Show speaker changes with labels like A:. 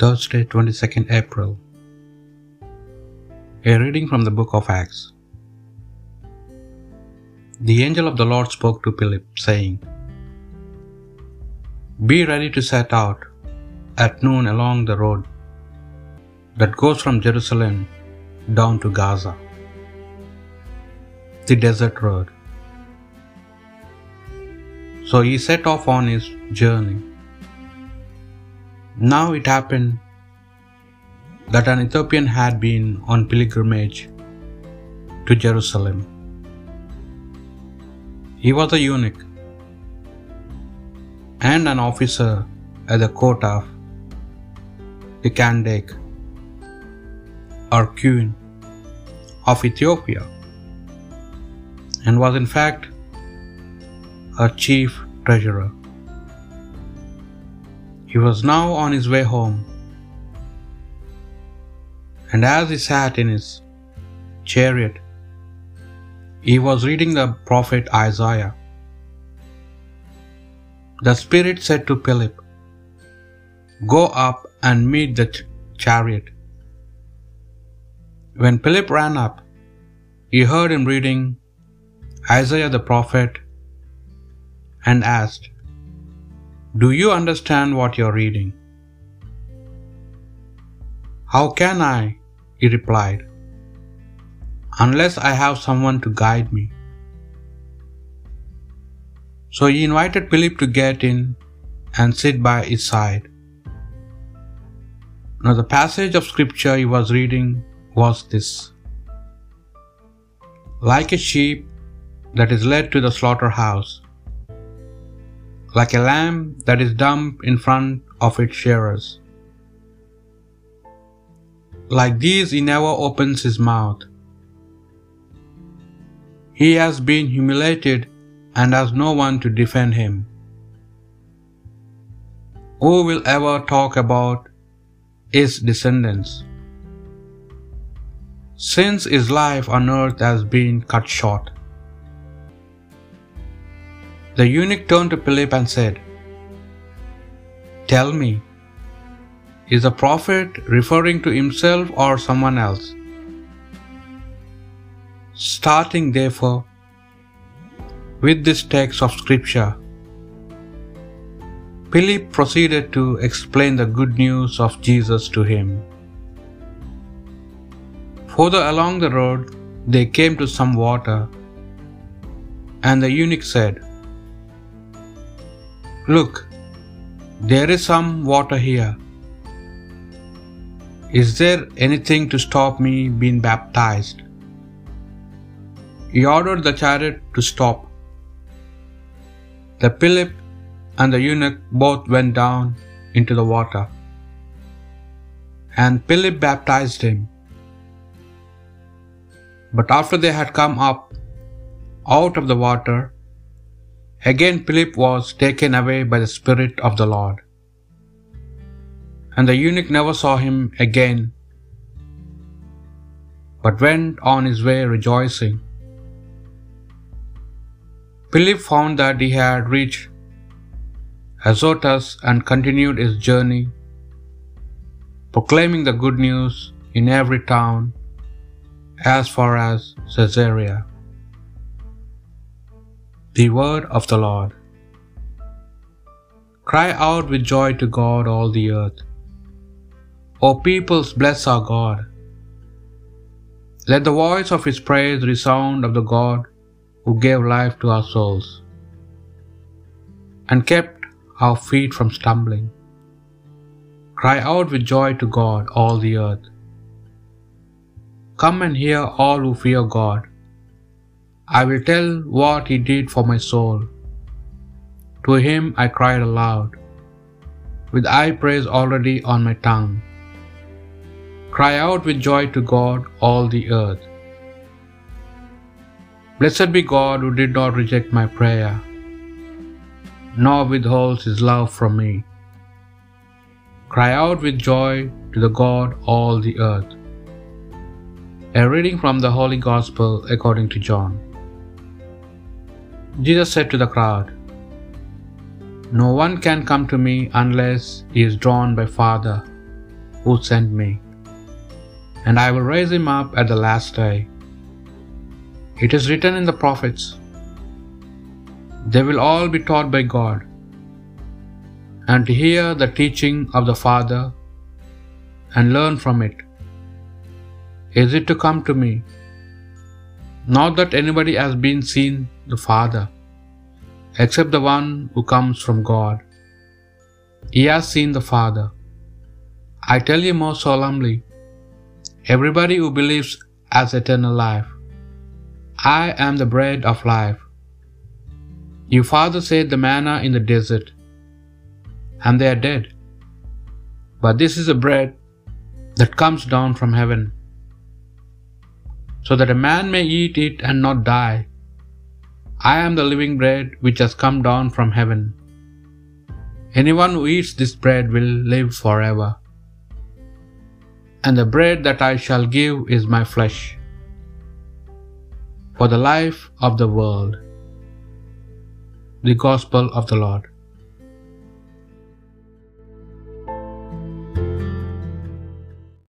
A: Thursday, 22nd April. A reading from the book of Acts. The angel of the Lord spoke to Philip, saying, Be ready to set out at noon along the road that goes from Jerusalem down to Gaza, the desert road. So he set off on his journey. Now it happened that an Ethiopian had been on pilgrimage to Jerusalem. He was a eunuch and an officer at the court of the Kandake or Queen of Ethiopia and was in fact her chief treasurer. He was now on his way home, and as he sat in his chariot, he was reading the prophet Isaiah. The Spirit said to Philip, Go up and meet the ch- chariot. When Philip ran up, he heard him reading Isaiah the prophet and asked, Do you understand what you're reading? How can I? He replied, Unless I have someone to guide me. So he invited Philip to get in and sit by his side. Now, the passage of scripture he was reading was this Like a sheep that is led to the slaughterhouse, like a lamb that is dumb in front of its shearers. Like these, he never opens his mouth. He has been humiliated and has no one to defend him. Who will ever talk about his descendants? Since his life on earth has been cut short. The eunuch turned to Philip and said, Tell me, is the prophet referring to himself or someone else? Starting therefore with this text of scripture, Philip proceeded to explain the good news of Jesus to him. Further along the road, they came to some water, and the eunuch said, Look, there is some water here. Is there anything to stop me being baptized? He ordered the chariot to stop. The Philip and the eunuch both went down into the water, and Philip baptized him. But after they had come up out of the water, Again Philip was taken away by the Spirit of the Lord. And the eunuch never saw him again, but went on his way rejoicing. Philip found that he had reached Azotus and continued his journey, proclaiming the good news in every town as far as Caesarea. The word of the Lord. Cry out with joy to God, all the earth. O peoples, bless our God. Let the voice of his praise resound of the God who gave life to our souls and kept our feet from stumbling. Cry out with joy to God, all the earth. Come and hear all who fear God. I will tell what he did for my soul. To him I cried aloud, with I praise already on my tongue. Cry out with joy to God, all the earth. Blessed be God who did not reject my prayer, nor withholds his love from me. Cry out with joy to the God, all the earth. A reading from the Holy Gospel according to John. Jesus said to the crowd, No one can come to me unless he is drawn by Father who sent me, and I will raise him up at the last day. It is written in the prophets, They will all be taught by God, and to hear the teaching of the Father and learn from it. Is it to come to me? Not that anybody has been seen the Father, except the one who comes from God. He has seen the Father. I tell you more solemnly, everybody who believes has eternal life. I am the bread of life. Your father said the manna in the desert, and they are dead. But this is a bread that comes down from heaven, so that a man may eat it and not die. I am the living bread which has come down from heaven. Anyone who eats this bread will live forever. And the bread that I shall give is my flesh, for the life of the world. The Gospel of the Lord.